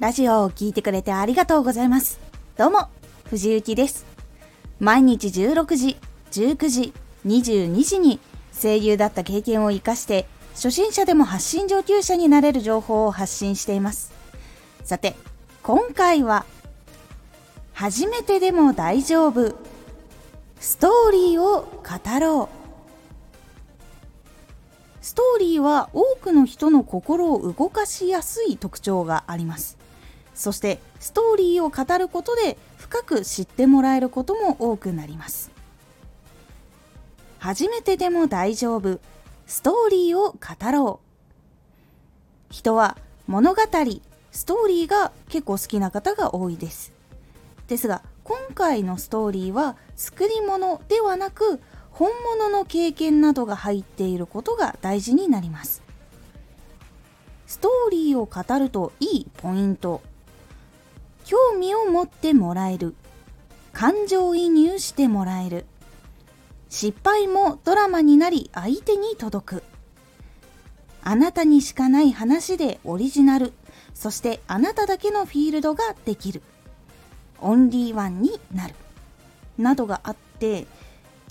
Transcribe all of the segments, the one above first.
ラジオを聴いてくれてありがとうございます。どうも、藤幸です。毎日16時、19時、22時に声優だった経験を活かして初心者でも発信上級者になれる情報を発信しています。さて、今回は初めてでも大丈夫ストーリーを語ろうストーリーは多くの人の心を動かしやすい特徴がありますそしてストーリーを語ることで深く知ってもらえることも多くなります。初めてでも大丈夫。ストーリーを語ろう。人は物語ストーリーが結構好きな方が多いです。ですが今回のストーリーは作り物ではなく本物の経験などが入っていることが大事になります。ストーリーを語るといいポイント。興味を持ってもらえる。感情移入してもらえる。失敗もドラマになり相手に届く。あなたにしかない話でオリジナル。そしてあなただけのフィールドができる。オンリーワンになる。などがあって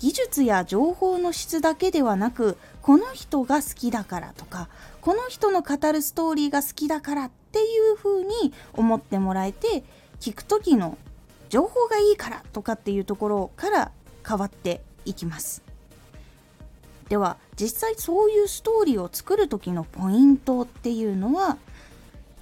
技術や情報の質だけではなくこの人が好きだからとかこの人の語るストーリーが好きだからっていう風に思ってもらえて聞く時の情報がいいからとかっていうところから変わっていきます。では実際そういうストーリーを作る時のポイントっていうのは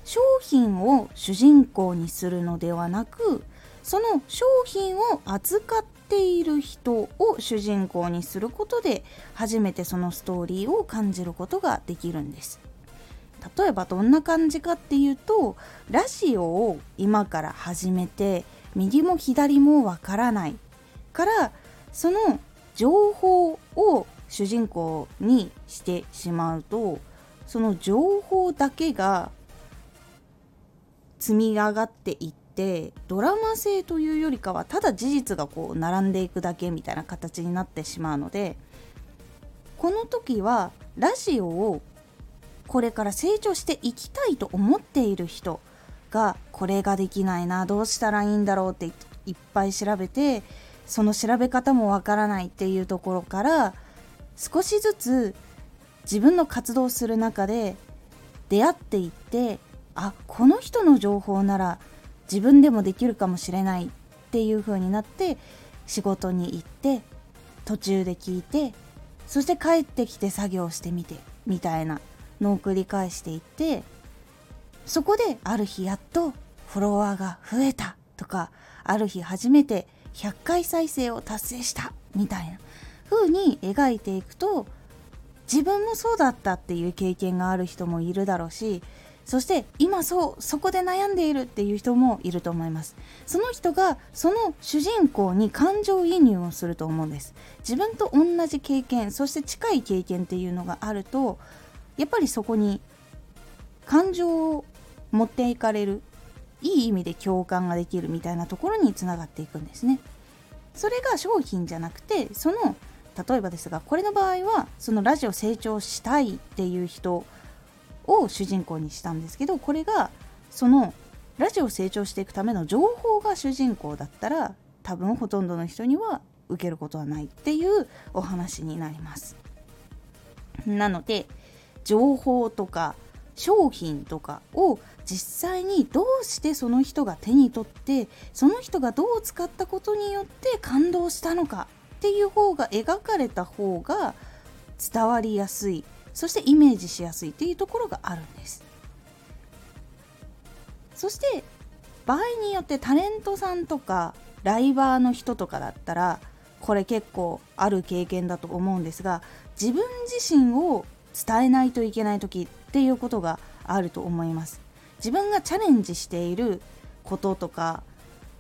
商品を主人公にするのではなくその商品を扱っている人を主人公にすることで初めてそのストーリーを感じることができるんです。例えばどんな感じかっていうとラジオを今から始めて右も左もわからない。からその情報を主人公にしてしまうとその情報だけが積み上がっていってドラマ性というよりかはただ事実がこう並んでいくだけみたいな形になってしまうのでこの時はラジオをこれから成長していきたいと思っている人がこれができないなどうしたらいいんだろうっていっぱい調べてその調べ方もわからないっていうところから少しずつ自分の活動する中で出会っていってあこの人の情報なら自分でもできるかもしれないっていう風になって仕事に行って途中で聞いてそして帰ってきて作業してみてみたいなのを繰り返していってそこである日やっとフォロワーが増えたとかある日初めて100回再生を達成したみたいな風に描いていくと自分もそうだったっていう経験がある人もいるだろうしそして今そうそこで悩んでいるっていう人もいると思いますその人がその主人公に感情移入をすると思うんです自分と同じ経験そして近い経験っていうのがあるとやっぱりそこに感情を持っていかれるいい意味で共感ができるみたいなところにつながっていくんですね。それが商品じゃなくてその例えばですがこれの場合はそのラジオ成長したいっていう人を主人公にしたんですけどこれがそのラジオを成長していくための情報が主人公だったら多分ほとんどの人には受けることはないっていうお話になります。なので情報とか商品とかを実際にどうしてその人が手に取ってその人がどう使ったことによって感動したのかっていう方が描かれた方が伝わりやすいそしてイメージしやすいっていうところがあるんです。そして場合によってタレントさんとかライバーの人とかだったらこれ結構ある経験だと思うんですが自分自身を伝えないといけない時っていうことがあると思います。自分がチャレンジしていることとか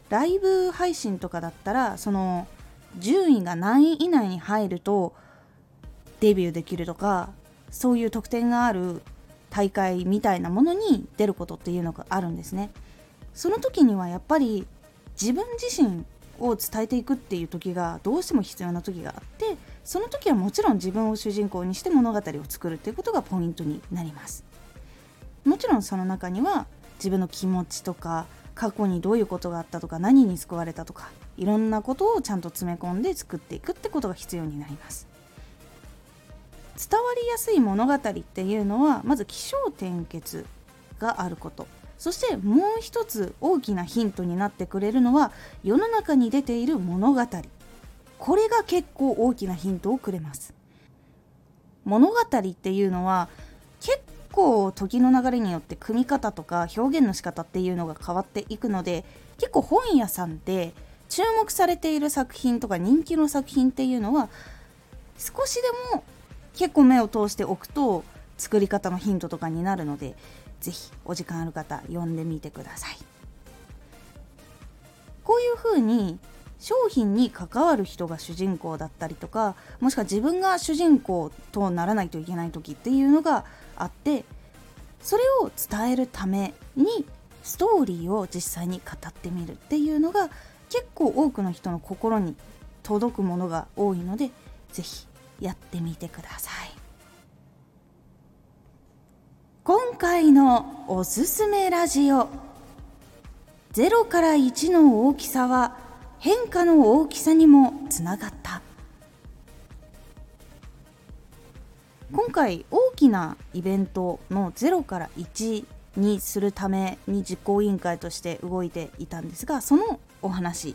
ライブ配信とかだったらその順位が何位以内に入るとデビューできるとかそういう特典がある大会みたいなものに出ることっていうのがあるんですね。その時にはやっぱり自分自身を伝えていくっていう時がどうしても必要な時があってその時はもちろん自分を主人公にして物語を作るっていうことがポイントになります。もちろんその中には自分の気持ちとか過去にどういうことがあったとか何に救われたとかいろんなことをちゃんと詰め込んで作っていくってことが必要になります。伝わりやすい物語っていうのはまず起承転結があること。そしてもう一つ大きなヒントになってくれるのは世の中に出ている物語。これが結構大きなヒントをくれます。物語っていうのは結構時の流れによって組み方とか表現の仕方っていうのが変わっていくので結構本屋さんで注目されている作品とか人気の作品っていうのは少しでも結構目を通しておくと作り方のヒントとかになるので是非お時間ある方読んでみてください。こういう風に商品に関わる人が主人公だったりとかもしくは自分が主人公とならないといけない時っていうのがあってそれを伝えるためにストーリーを実際に語ってみるっていうのが結構多くの人の心に届くものが多いので是非やってみてください。今回のおすすめラジオ。0から1の大きさは変化の大きさにもつながった。今回大きなイベントの0から1にするために実行委員会として動いていたんですがそのお話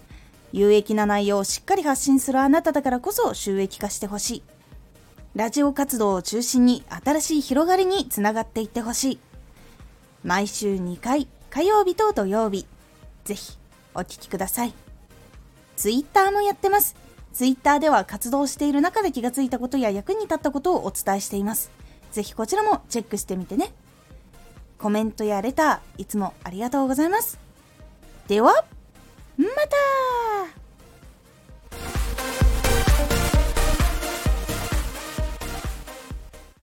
有益な内容をしっかり発信するあなただからこそ収益化してほしい。ラジオ活動を中心に新しい広がりにつながっていってほしい。毎週2回火曜日と土曜日。ぜひお聴きください。ツイッターもやってます。ツイッターでは活動している中で気がついたことや役に立ったことをお伝えしています。ぜひこちらもチェックしてみてね。コメントやレターいつもありがとうございます。ではまた!